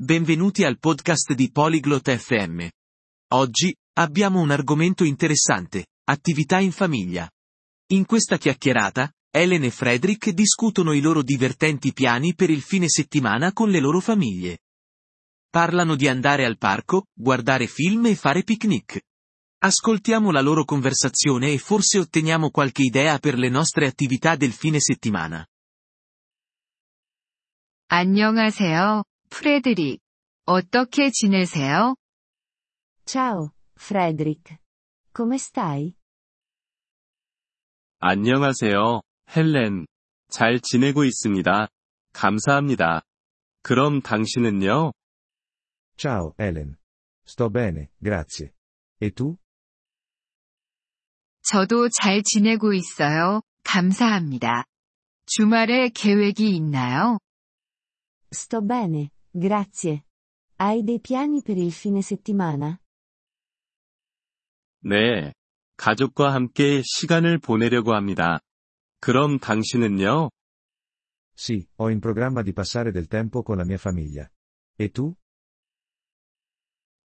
benvenuti al podcast di Polyglot FM. Oggi, abbiamo un argomento interessante, attività in famiglia. In questa chiacchierata, Ellen e Frederick discutono i loro divertenti piani per il fine settimana con le loro famiglie. Parlano di andare al parco, guardare film e fare picnic. Ascoltiamo la loro conversazione e forse otteniamo qualche idea per le nostre attività del fine settimana. 안녕하세요, 프레드릭. 어떻게 지내세요? Ciao, Frederick. Come stai? 안녕하세요, 헬렌. 잘 지내고 있습니다. 감사합니다. 그럼 당신은요? Ciao, Helen. Sto bene, grazie. E tu? 저도 잘 지내고 있어요. 감사합니다. 주말에 계획이 있나요? Sto bene, grazie. Hai dei piani per il fine settimana? 네. 가족과 함께 시간을 보내려고 합니다. 그럼 당신은요? Sì, ho in programma di passare del tempo con la mia famiglia. E tu?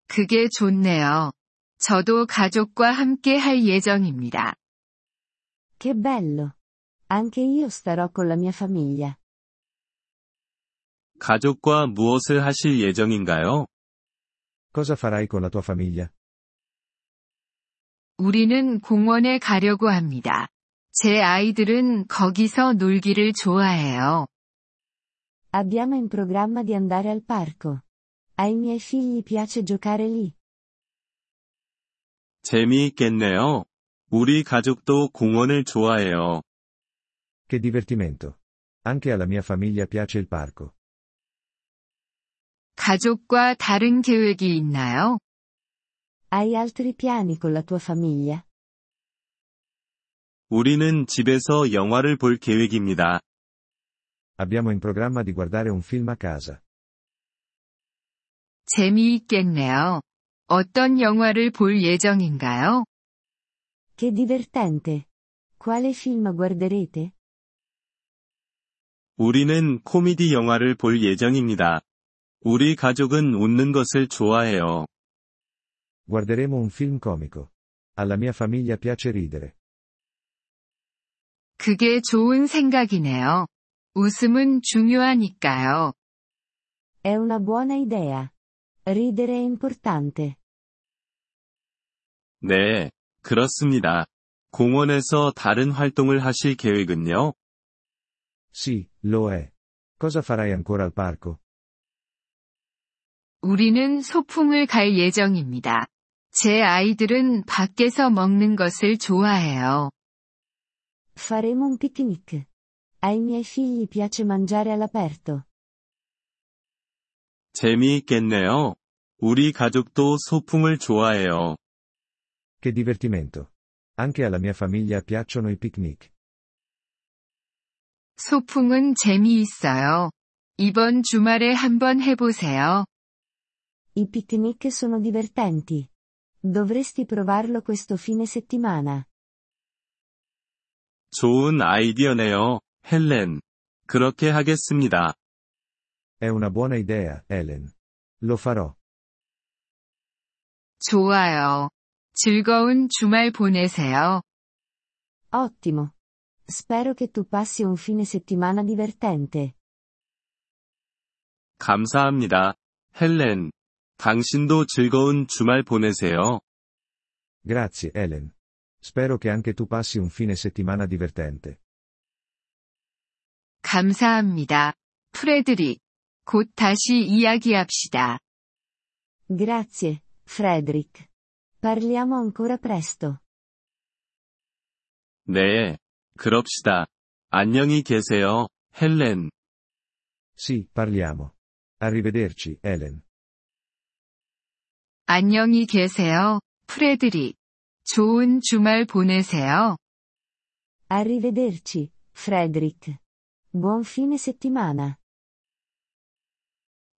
그게 좋네요. 저도 가족과 함께 할 예정입니다. Che bello! Anche io starò con la mia famiglia. 가족과 무엇을 하실 예정인가요? Cosa farai con la tua famiglia? 우리는 공원에 가려고 합니다. 제 아이들은 거기서 놀기를 좋아해요. Abbiamo in programma di andare al parco. Ai miei figli piace giocare lì. 재미있겠네요. 우리 가족도 공원을 좋아해요. Che divertimento. Anche alla mia famiglia piace il parco. 가족과 다른 계획이 있나요? Hai altri piani con la tua famiglia? 우리는 집에서 영화를 볼 계획입니다. Abbiamo in programma di guardare un film a casa. 재미있겠네요. 어떤 영화를 볼 예정인가요? Che divertente! Quale film guarderete? 우리는 코미디 영화를 볼 예정입니다. 우리 가족은 웃는 것을 좋아해요. Guarderemo un film comico. Alla mia famiglia piace ridere. 그게 좋은 생각이네요. 웃음은 중요하니까요. È una buona idea. Ridere è importante. 네, 그렇습니다. 공원에서 다른 활동을 하실 계획은요? Sì, lo è. Cosa farai ancora al parco? 우리는 소풍을 갈 예정입니다. 제 아이들은 밖에서 먹는 것을 좋아해요. Faremo un picnic. Ai miei figli piace mangiare all'aperto. 재미있겠네요. 우리 가족도 소풍을 좋아해요. Che divertimento. Anche alla mia famiglia piacciono i picnic. 소풍은 재미있어요. 이번 주말에 한번 해보세요. I picnic sono divertenti. Dovresti provarlo questo fine settimana. 좋은 아이디어네요, 헬렌. 그렇게 하겠습니다. È una buona idea, Helen. Lo farò. 좋아요. 즐거운 주말 보내세요. Ottimo. Spero che tu passi un fine settimana divertente. 감사합니다, 헬렌. 당신도 즐거운 주말 보내세요. Grazie, Helen. Spero che anche tu passi un fine settimana divertente. 감사합니다. 프레드릭. 곧 다시 이야기합시다. Grazie, Frederick. Parliamo ancora presto. 네, 그럽시다. 안녕히 계세요, 헬렌. Sì, parliamo. Arrivederci, Helen. 안녕히 계세요, 프레드릭. 좋은 주말 보내세요. Arrivederci, Frederick. Buon fine settimana.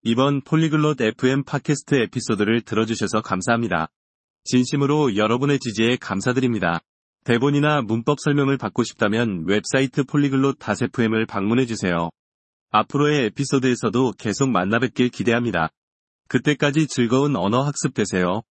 이번 폴리글롯 FM 팟캐스트 에피소드를 들어주셔서 감사합니다. 진심으로 여러분의 지지에 감사드립니다. 대본이나 문법 설명을 받고 싶다면 웹사이트 폴리글롯 FM을 방문해주세요. 앞으로의 에피소드에서도 계속 만나 뵙길 기대합니다. 그때까지 즐거운 언어 학습 되세요.